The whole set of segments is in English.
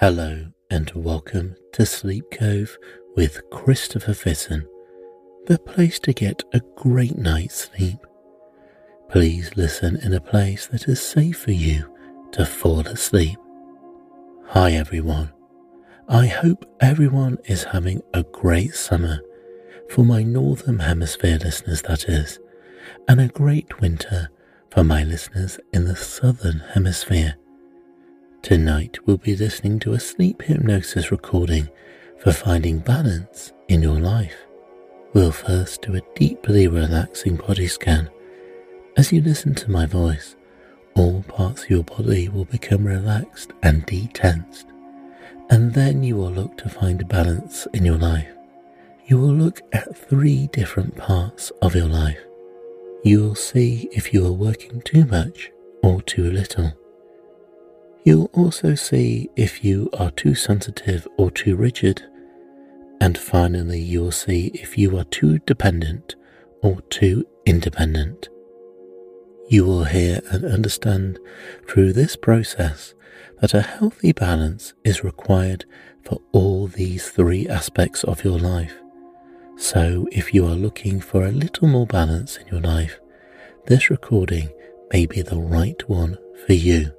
Hello and welcome to Sleep Cove with Christopher Fitton, the place to get a great night's sleep. Please listen in a place that is safe for you to fall asleep. Hi everyone. I hope everyone is having a great summer, for my Northern Hemisphere listeners, that is, and a great winter for my listeners in the Southern Hemisphere. Tonight we'll be listening to a sleep hypnosis recording for finding balance in your life. We'll first do a deeply relaxing body scan. As you listen to my voice, all parts of your body will become relaxed and detensed, and then you will look to find balance in your life. You will look at three different parts of your life. You will see if you are working too much or too little. You'll also see if you are too sensitive or too rigid. And finally, you will see if you are too dependent or too independent. You will hear and understand through this process that a healthy balance is required for all these three aspects of your life. So, if you are looking for a little more balance in your life, this recording may be the right one for you.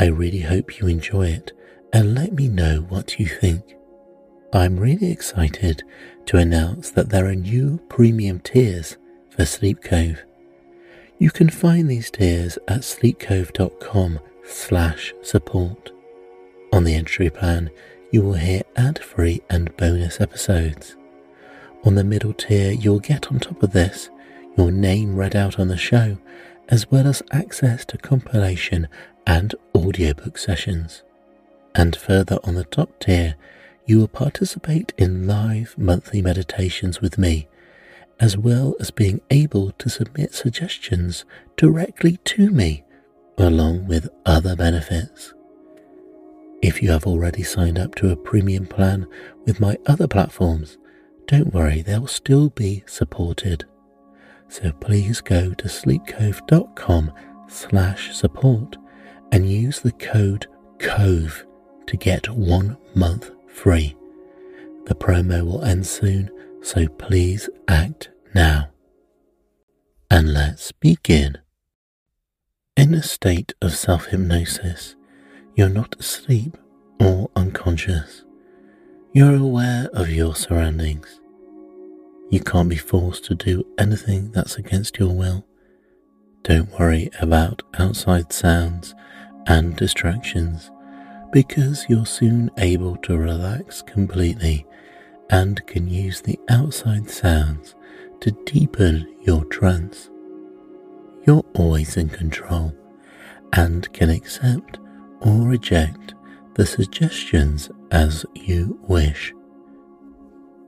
I really hope you enjoy it and let me know what you think. I'm really excited to announce that there are new premium tiers for Sleep Cove. You can find these tiers at sleepcove.com slash support. On the entry plan, you will hear ad-free and bonus episodes. On the middle tier, you'll get on top of this your name read out on the show, as well as access to compilation and audiobook sessions. And further on the top tier, you will participate in live monthly meditations with me, as well as being able to submit suggestions directly to me, along with other benefits. If you have already signed up to a premium plan with my other platforms, don't worry, they'll still be supported. So please go to sleepcove.com slash support and use the code COVE to get one month free. The promo will end soon, so please act now. And let's begin. In a state of self hypnosis, you're not asleep or unconscious. You're aware of your surroundings. You can't be forced to do anything that's against your will. Don't worry about outside sounds and distractions because you're soon able to relax completely and can use the outside sounds to deepen your trance. You're always in control and can accept or reject the suggestions as you wish.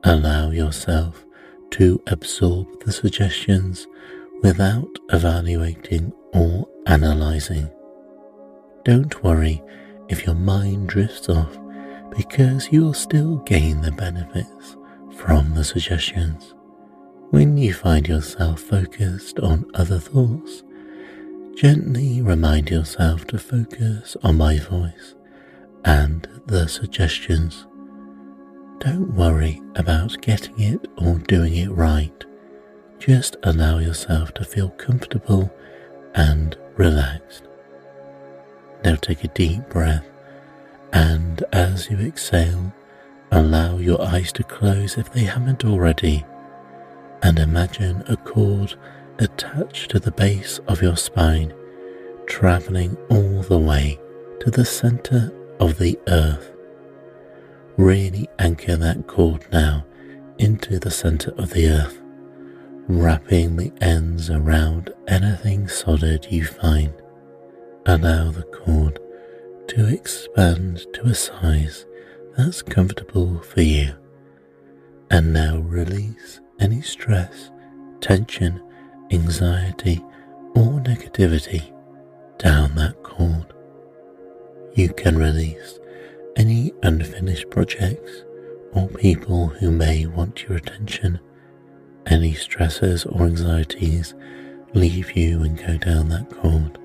Allow yourself to absorb the suggestions without evaluating or analyzing. Don't worry if your mind drifts off because you will still gain the benefits from the suggestions. When you find yourself focused on other thoughts, gently remind yourself to focus on my voice and the suggestions. Don't worry about getting it or doing it right. Just allow yourself to feel comfortable and relaxed. Now take a deep breath, and as you exhale, allow your eyes to close if they haven't already, and imagine a cord attached to the base of your spine, traveling all the way to the center of the earth. Really anchor that cord now into the center of the earth, wrapping the ends around anything solid you find. Allow the cord to expand to a size that's comfortable for you. And now release any stress, tension, anxiety, or negativity down that cord. You can release any unfinished projects or people who may want your attention. Any stresses or anxieties leave you and go down that cord.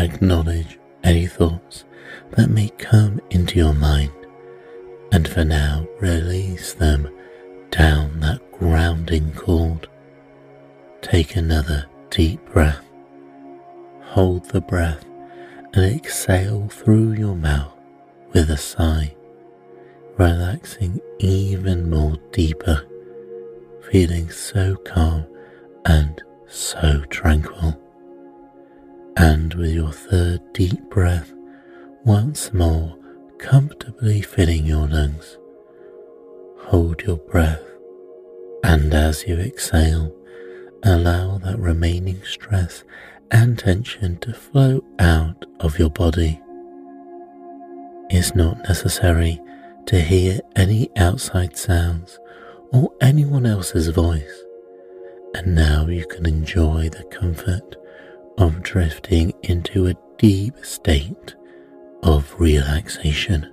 Acknowledge any thoughts that may come into your mind, and for now release them down that grounding cord. Take another deep breath. Hold the breath and exhale through your mouth with a sigh, relaxing even more deeper, feeling so calm and so tranquil. And with your third deep breath, once more comfortably filling your lungs, hold your breath, and as you exhale, allow that remaining stress and tension to flow out of your body. It's not necessary to hear any outside sounds or anyone else's voice, and now you can enjoy the comfort of drifting into a deep state of relaxation.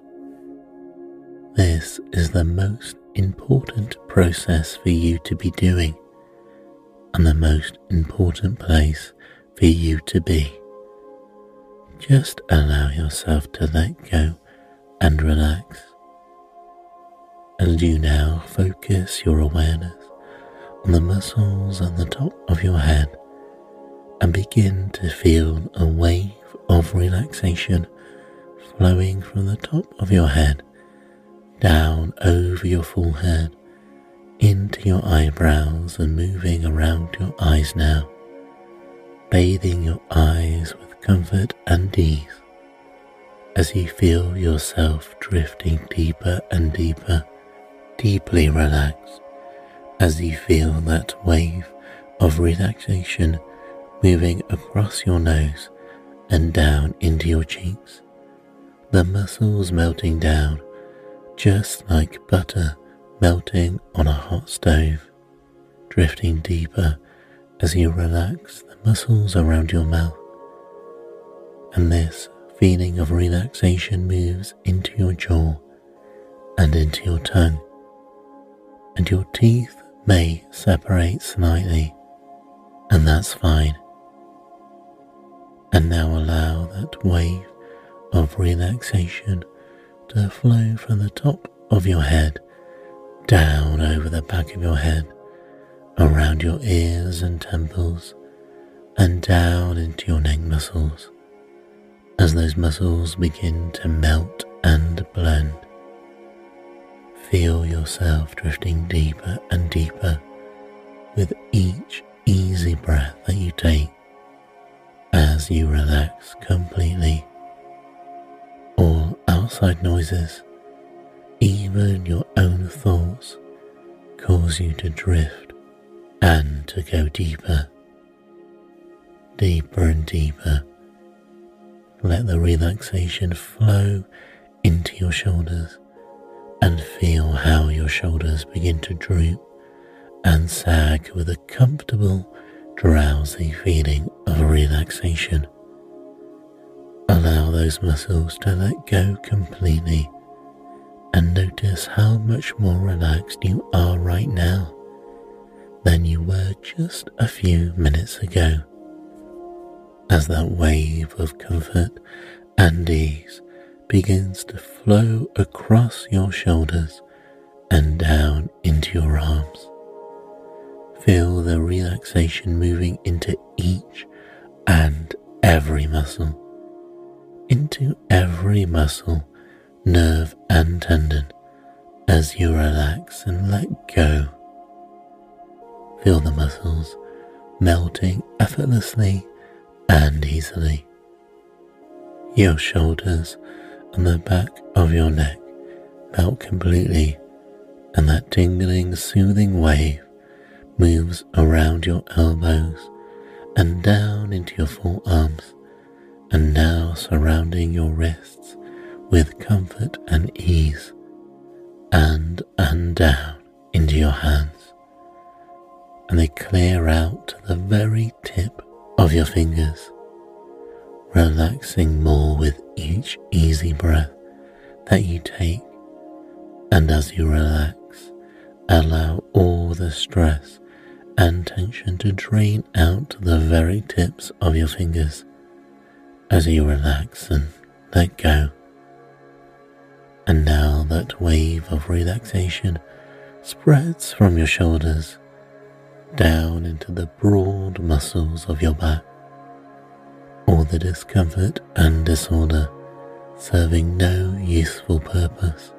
This is the most important process for you to be doing and the most important place for you to be. Just allow yourself to let go and relax. And you now focus your awareness on the muscles on the top of your head and begin to feel a wave of relaxation flowing from the top of your head down over your forehead into your eyebrows and moving around your eyes now bathing your eyes with comfort and ease as you feel yourself drifting deeper and deeper, deeply relaxed as you feel that wave of relaxation moving across your nose and down into your cheeks, the muscles melting down just like butter melting on a hot stove, drifting deeper as you relax the muscles around your mouth, and this feeling of relaxation moves into your jaw and into your tongue, and your teeth may separate slightly, and that's fine. And now allow that wave of relaxation to flow from the top of your head down over the back of your head, around your ears and temples, and down into your neck muscles as those muscles begin to melt and blend. Feel yourself drifting deeper and deeper with each easy breath that you take as you relax completely. All outside noises, even your own thoughts, cause you to drift and to go deeper deeper and deeper. Let the relaxation flow into your shoulders and feel how your shoulders begin to droop and sag with a comfortable, drowsy feeling of relaxation. Allow those muscles to let go completely and notice how much more relaxed you are right now than you were just a few minutes ago as that wave of comfort and ease begins to flow across your shoulders and down into your arms. Feel the relaxation moving into each and every muscle, into every muscle, nerve, and tendon as you relax and let go. Feel the muscles melting effortlessly and easily. Your shoulders and the back of your neck melt completely, and that tingling, soothing wave moves around your elbows and down into your forearms, and now surrounding your wrists with comfort and ease, and and down into your hands, and they clear out to the very tip of your fingers, relaxing more with each easy breath that you take. And as you relax, allow all the stress and tension to drain out the very tips of your fingers as you relax and let go. And now that wave of relaxation spreads from your shoulders down into the broad muscles of your back. All the discomfort and disorder serving no useful purpose,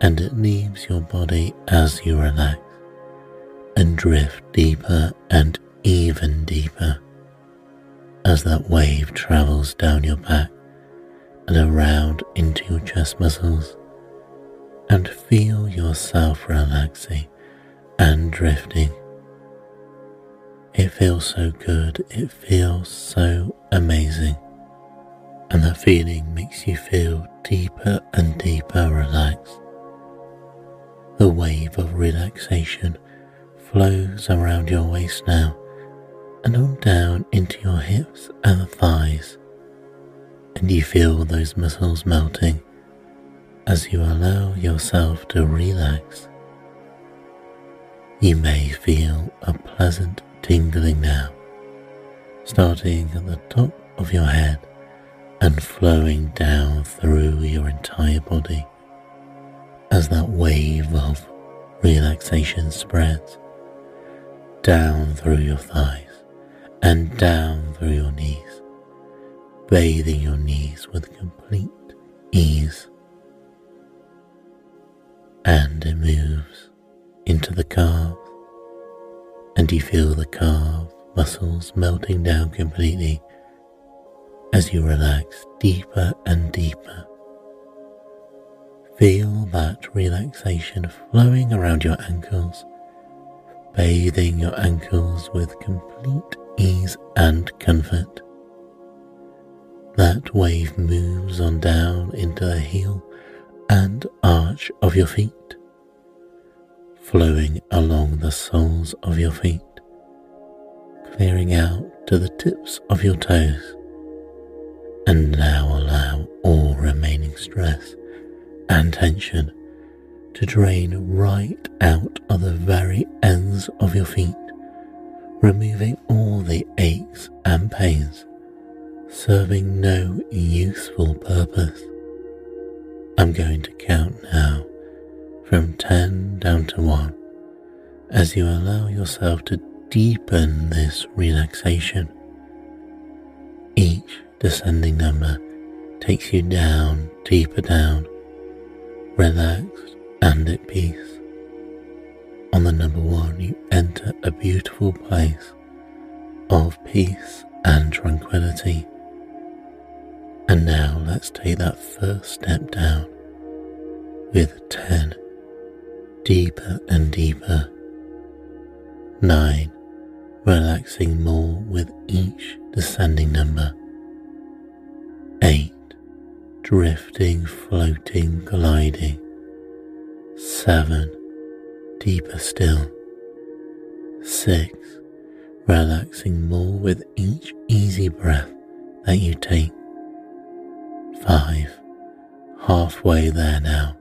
and it leaves your body as you relax and drift deeper and even deeper as that wave travels down your back and around into your chest muscles and feel yourself relaxing and drifting. It feels so good, it feels so amazing, and that feeling makes you feel deeper and deeper relaxed. The wave of relaxation flows around your waist now and on down into your hips and thighs, and you feel those muscles melting as you allow yourself to relax. You may feel a pleasant tingling now, starting at the top of your head and flowing down through your entire body as that wave of relaxation spreads down through your thighs and down through your knees, bathing your knees with complete ease. And it moves into the calves, and you feel the calf muscles melting down completely as you relax deeper and deeper. Feel that relaxation flowing around your ankles, bathing your ankles with complete ease and comfort. That wave moves on down into the heel and arch of your feet, flowing along the soles of your feet, clearing out to the tips of your toes. And now allow all remaining stress and tension to drain right out of the very ends of your feet removing all the aches and pains, serving no useful purpose. I'm going to count now from 10 down to 1 as you allow yourself to deepen this relaxation. Each descending number takes you down, deeper down, relaxed and at peace. On the number one, you enter a beautiful place of peace and tranquility. And now let's take that first step down with 10, deeper and deeper. 9, relaxing more with each descending number. 8, drifting, floating, gliding. 7, deeper still. Six, relaxing more with each easy breath that you take. Five, halfway there now.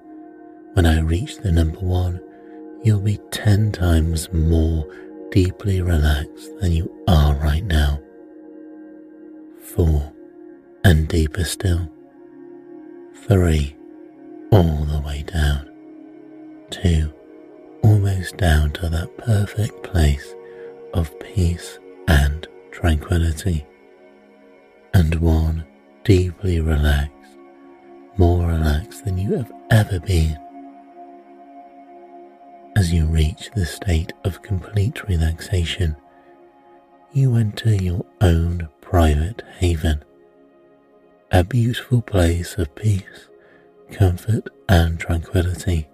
When I reach the number one, you'll be ten times more deeply relaxed than you are right now. Four, and deeper still. Three, all the way down. Two, almost down to that perfect place of peace and tranquility, and one deeply relaxed, more relaxed than you have ever been. As you reach the state of complete relaxation, you enter your own private haven, a beautiful place of peace, comfort, and tranquility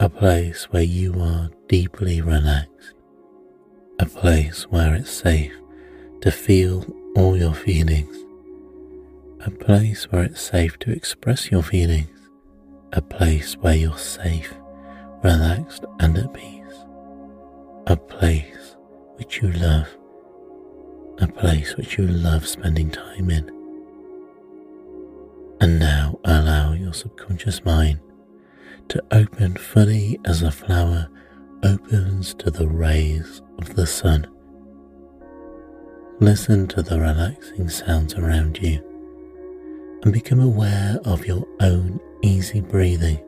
a place where you are deeply relaxed, a place where it's safe to feel all your feelings, a place where it's safe to express your feelings, a place where you're safe, relaxed, and at peace, a place which you love, a place which you love spending time in. And now allow your subconscious mind to open fully as a flower opens to the rays of the sun. Listen to the relaxing sounds around you and become aware of your own easy breathing.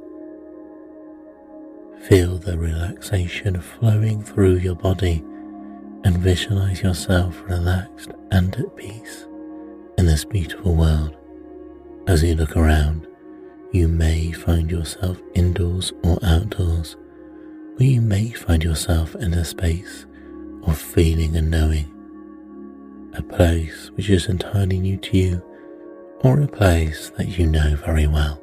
Feel the relaxation flowing through your body and visualize yourself relaxed and at peace in this beautiful world. As you look around, you may find yourself indoors or outdoors, or you may find yourself in a space of feeling and knowing, a place which is entirely new to you, or a place that you know very well.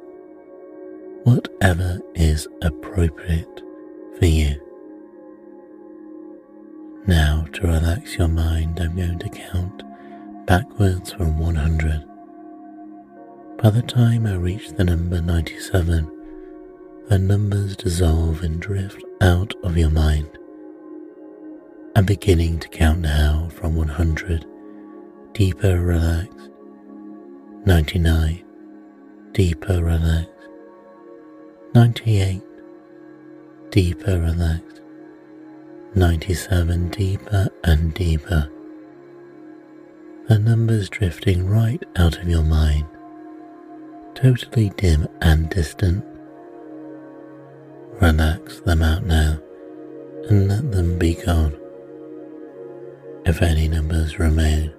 Whatever is appropriate for you. Now, to relax your mind, I'm going to count backwards from 100. By the time I reach the number 97, the numbers dissolve and drift out of your mind. I'm beginning to count now from 100, deeper relaxed, 99, deeper relaxed, 98, deeper relaxed, 97 deeper and deeper. The numbers drifting right out of your mind, totally dim and distant. Relax them out now and let them be gone. If any numbers remain,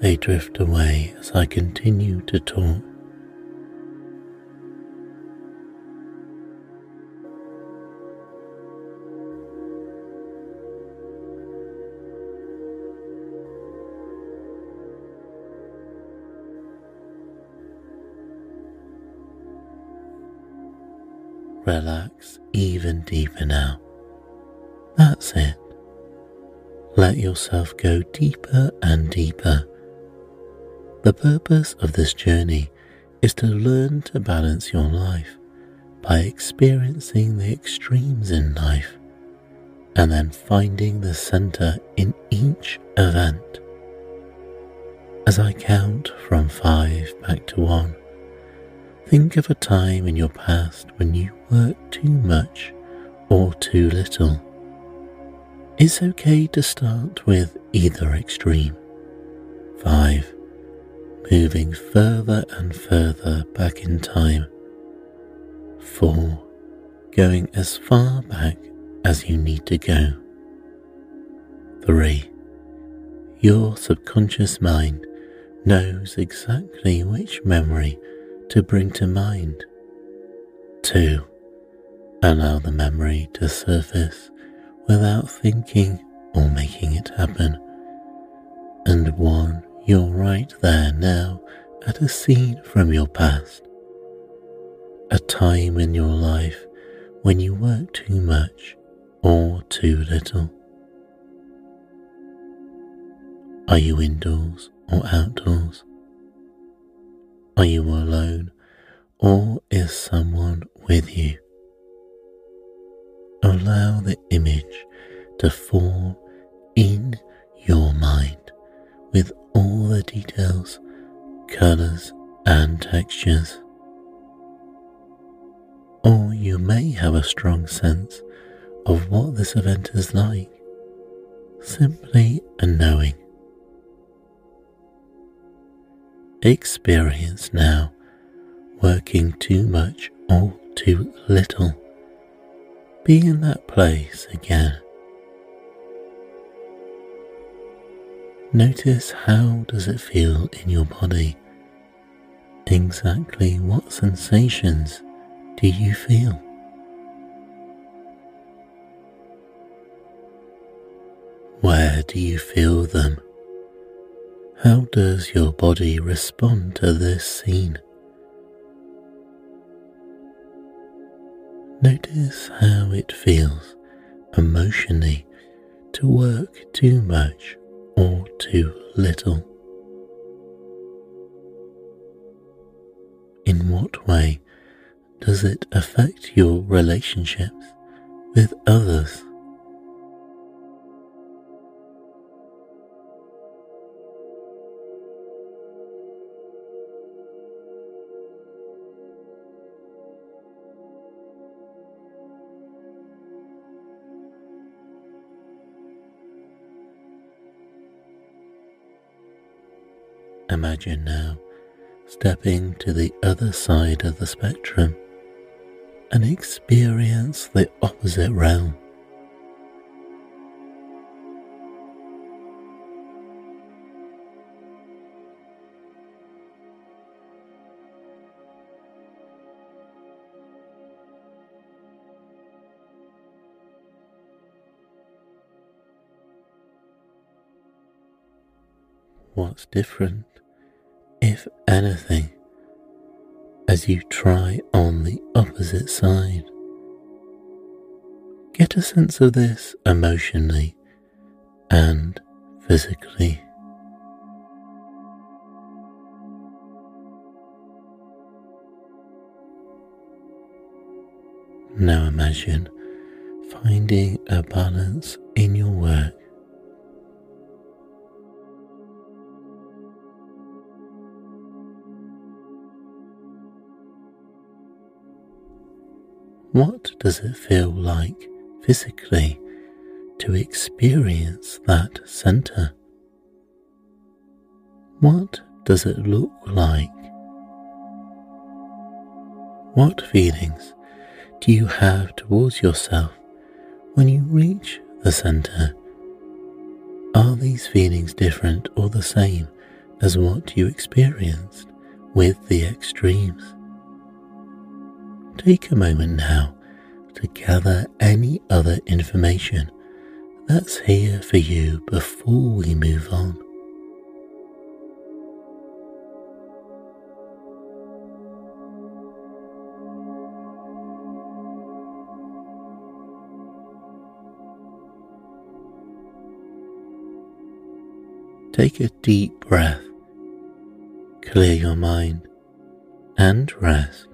they drift away as I continue to talk. Relax even deeper now. That's it. Let yourself go deeper and deeper. The purpose of this journey is to learn to balance your life by experiencing the extremes in life and then finding the center in each event. As I count from five back to one, Think of a time in your past when you worked too much or too little. It's okay to start with either extreme. 5. Moving further and further back in time. 4. Going as far back as you need to go. 3. Your subconscious mind knows exactly which memory to bring to mind. 2. Allow the memory to surface without thinking or making it happen. And 1. You're right there now at a scene from your past. A time in your life when you work too much or too little. Are you indoors or outdoors? Are you alone or is someone with you? Allow the image to form in your mind with all the details, colours, and textures. Or you may have a strong sense of what this event is like, simply a knowing experience now working too much or too little. Be in that place again. Notice how does it feel in your body? Exactly what sensations do you feel? Where do you feel them? How does your body respond to this scene? Notice how it feels emotionally to work too much or too little. In what way does it affect your relationships with others? Imagine now stepping to the other side of the spectrum and experience the opposite realm. What's different, if anything, as you try on the opposite side. Get a sense of this emotionally and physically. Now imagine finding a balance in your work What does it feel like physically to experience that center? What does it look like? What feelings do you have towards yourself when you reach the center? Are these feelings different or the same as what you experienced with the extremes? Take a moment now to gather any other information that's here for you before we move on. Take a deep breath, clear your mind, and rest.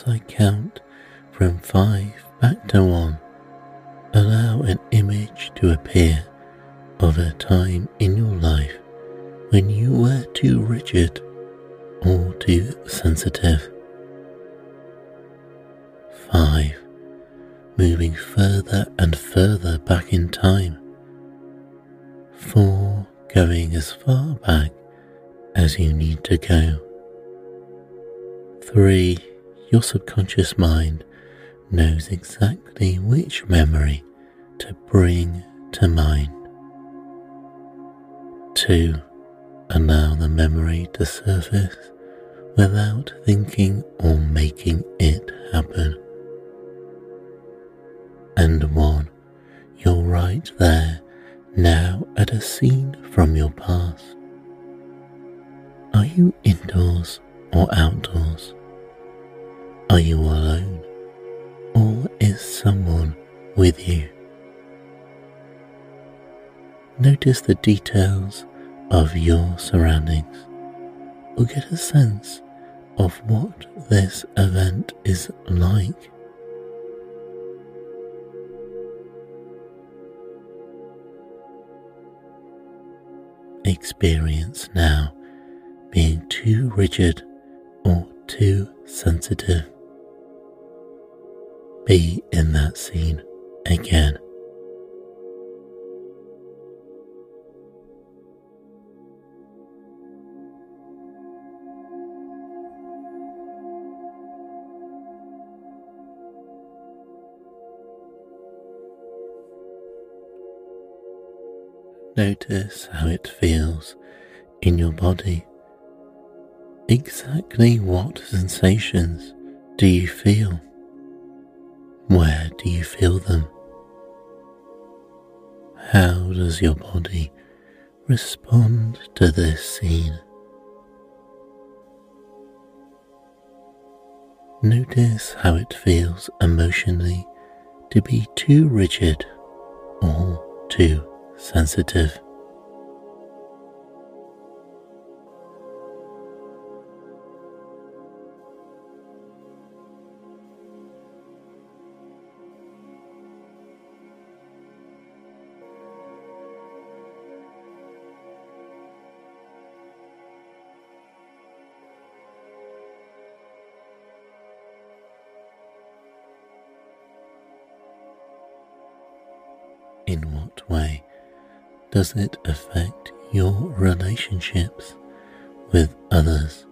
As I count from five back to one, allow an image to appear of a time in your life when you were too rigid or too sensitive. Five, moving further and further back in time. Four, going as far back as you need to go. 3. Your subconscious mind knows exactly which memory to bring to mind. 2. Allow the memory to surface without thinking or making it happen. And 1. You're right there now at a scene from your past. Are you indoors or outdoors? Are you alone or is someone with you? Notice the details of your surroundings or get a sense of what this event is like. Experience now being too rigid or too sensitive. Be in that scene again. Notice how it feels in your body Exactly what sensations do you feel? Where do you feel them? How does your body respond to this scene? Notice how it feels emotionally to be too rigid or too sensitive. Does it affect your relationships with others?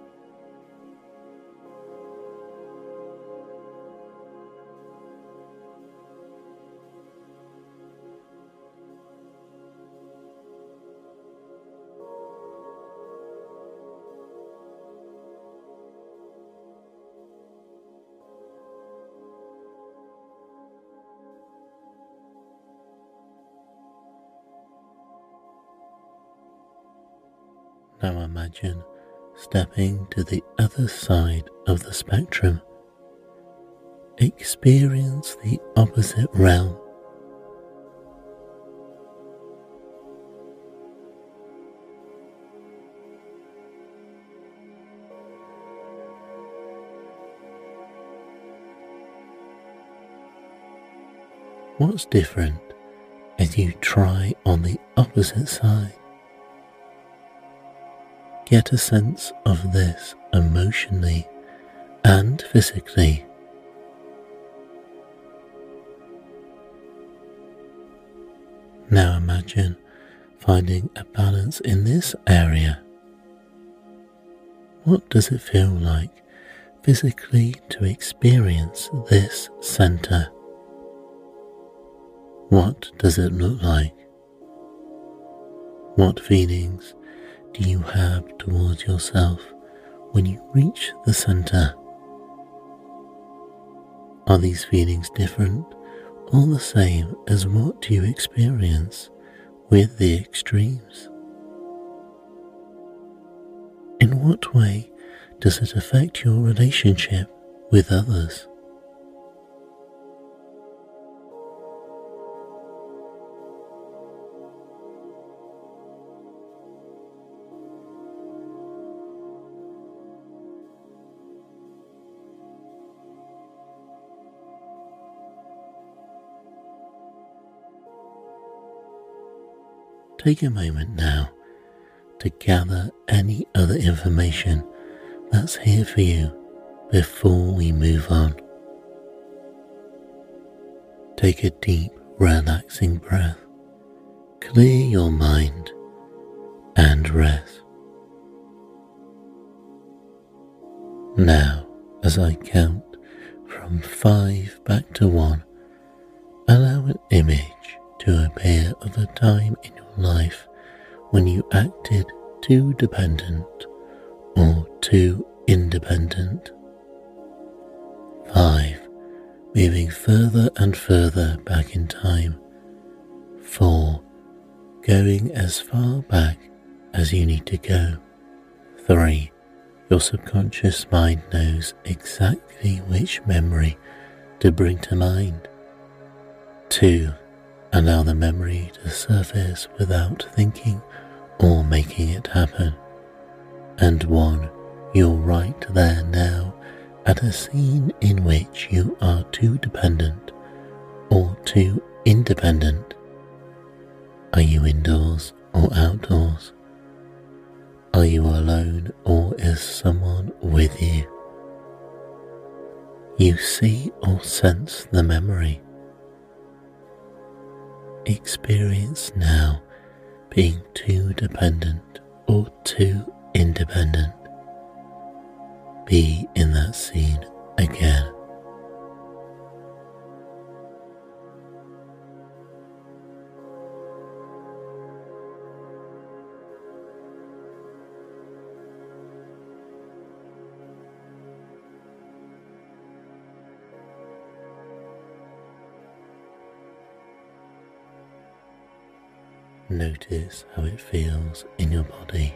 Now imagine stepping to the other side of the spectrum. Experience the opposite realm. What's different as you try on the opposite side? Get a sense of this emotionally and physically. Now imagine finding a balance in this area. What does it feel like physically to experience this center? What does it look like? What feelings do you have towards yourself when you reach the center? Are these feelings different or the same as what you experience with the extremes? In what way does it affect your relationship with others? Take a moment now to gather any other information that's here for you before we move on. Take a deep, relaxing breath, clear your mind, and rest. Now, as I count from five back to one, allow an image to appear of a time in your life when you acted too dependent or too independent. 5. Moving further and further back in time. 4. Going as far back as you need to go. 3. Your subconscious mind knows exactly which memory to bring to mind. 2. Allow the memory to surface without thinking or making it happen. And one, you're right there now at a scene in which you are too dependent or too independent. Are you indoors or outdoors? Are you alone or is someone with you? You see or sense the memory experience now being too dependent or too independent. Be in that scene again. Notice how it feels in your body.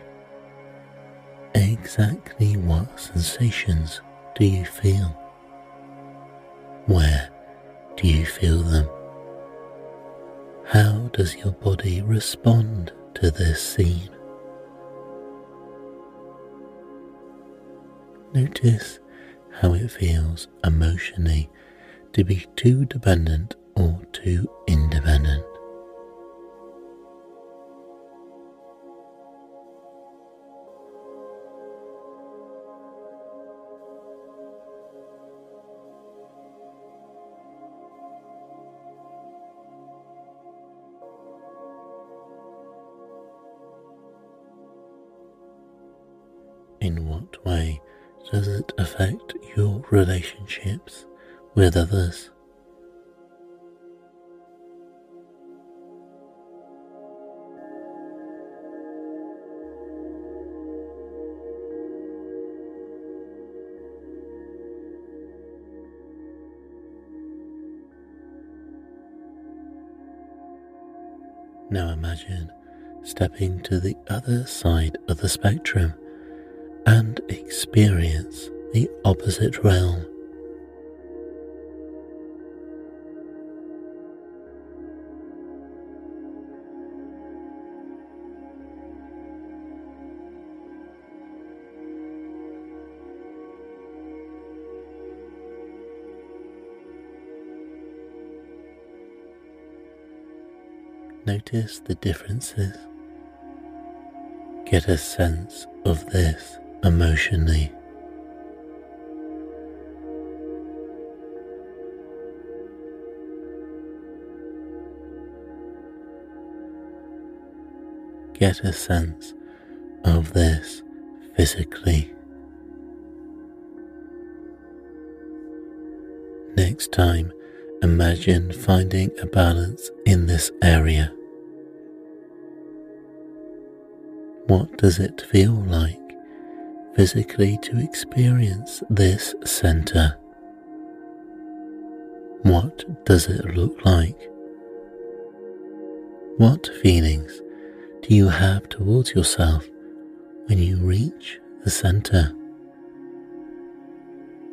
Exactly what sensations do you feel? Where do you feel them? How does your body respond to this scene? Notice how it feels emotionally to be too dependent or too independent. Relationships with others? Now imagine stepping to the other side of the spectrum and experience the opposite realm. Notice the differences. Get a sense of this emotionally. Get a sense of this physically. Next time, imagine finding a balance in this area. What does it feel like physically to experience this center? What does it look like? What feelings do you have towards yourself when you reach the center?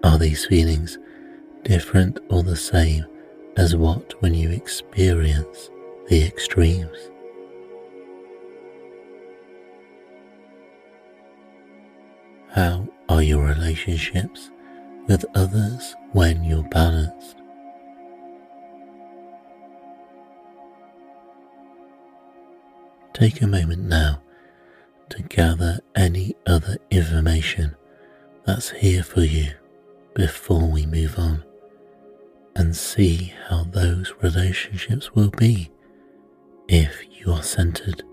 Are these feelings different or the same as what when you experience the extremes? How are your relationships with others when you're balanced? Take a moment now to gather any other information that's here for you before we move on and see how those relationships will be if you are centered.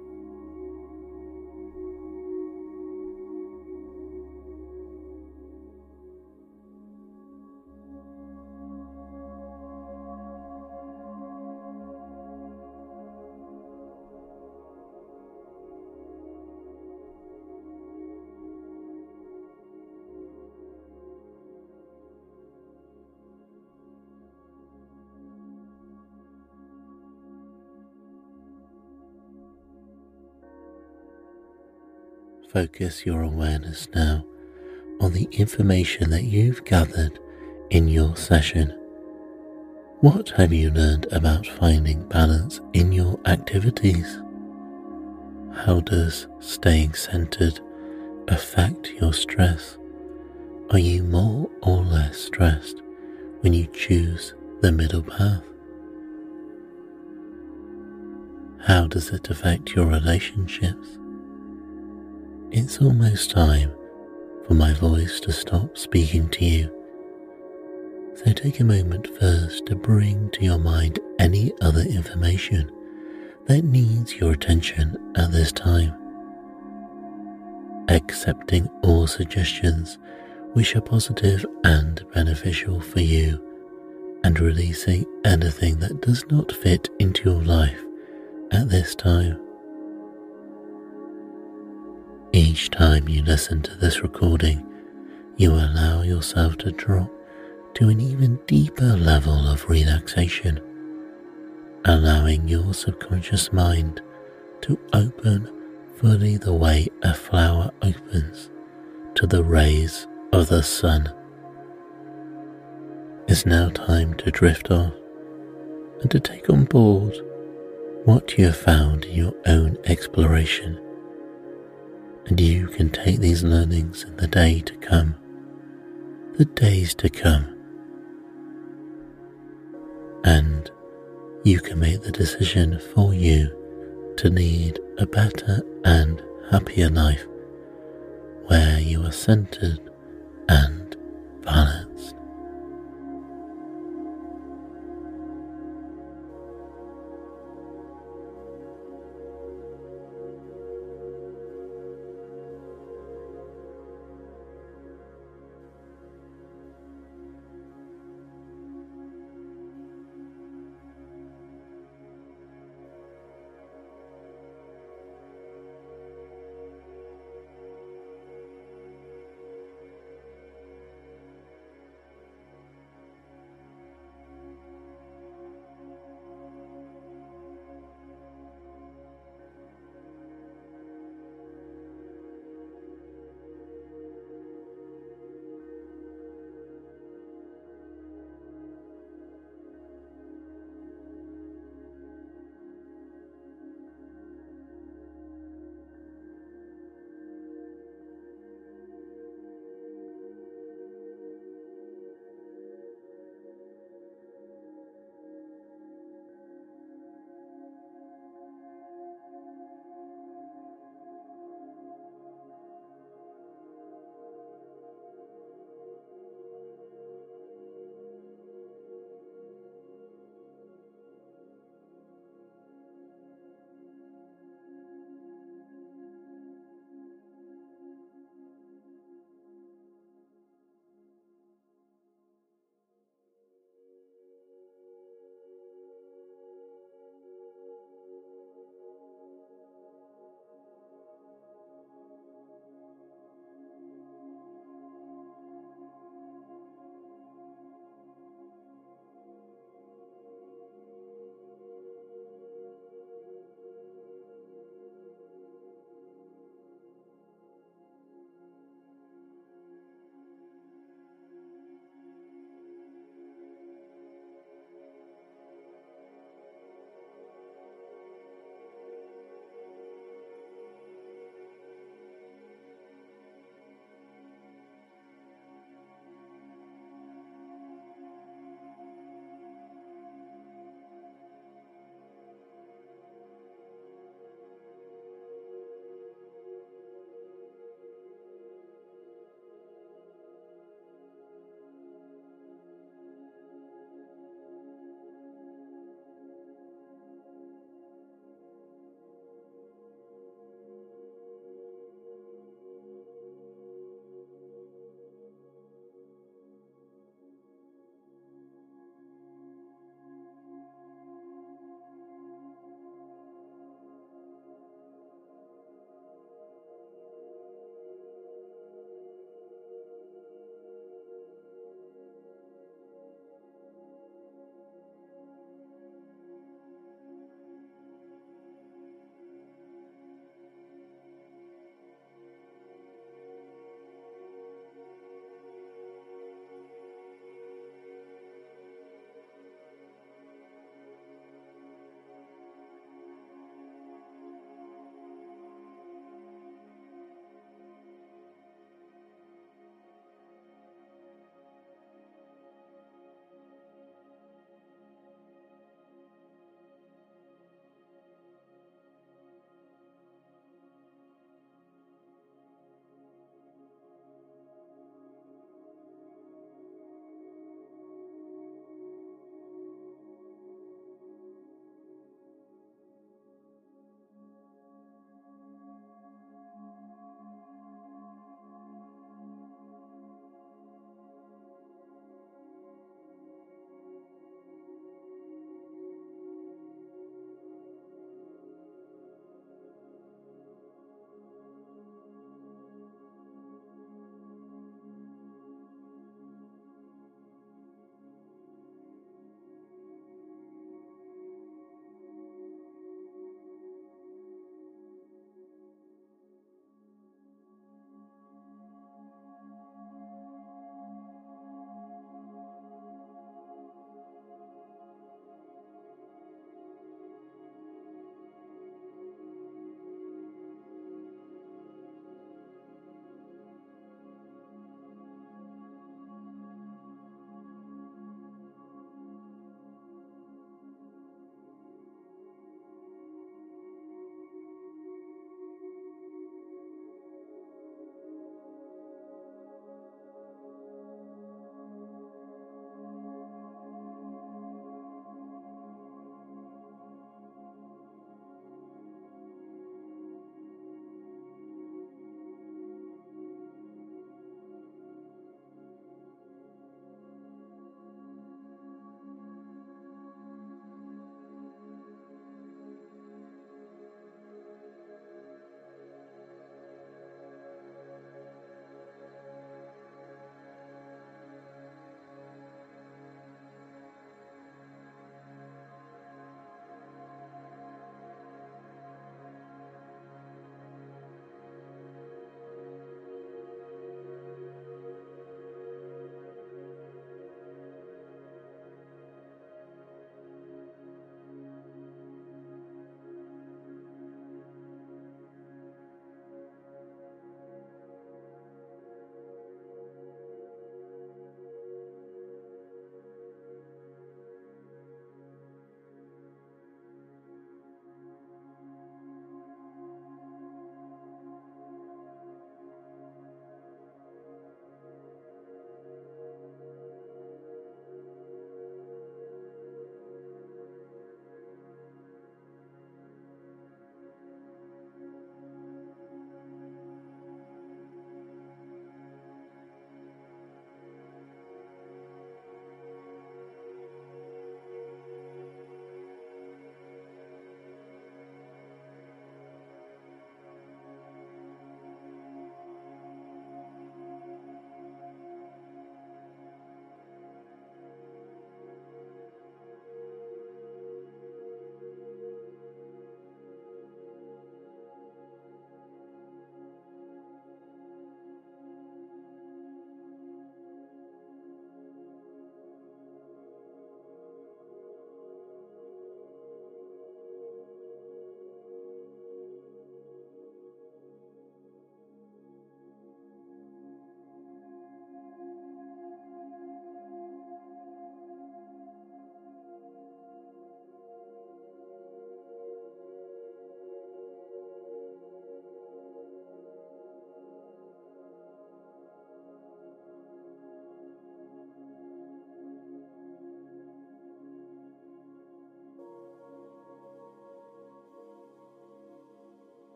Focus your awareness now on the information that you've gathered in your session. What have you learned about finding balance in your activities? How does staying centered affect your stress? Are you more or less stressed when you choose the middle path? How does it affect your relationships? It's almost time for my voice to stop speaking to you. So take a moment first to bring to your mind any other information that needs your attention at this time. Accepting all suggestions which are positive and beneficial for you, and releasing anything that does not fit into your life at this time. Each time you listen to this recording, you allow yourself to drop to an even deeper level of relaxation, allowing your subconscious mind to open fully the way a flower opens to the rays of the sun. It's now time to drift off and to take on board what you have found in your own exploration and you can take these learnings in the day to come, the days to come, and you can make the decision for you to lead a better and happier life where you are centered and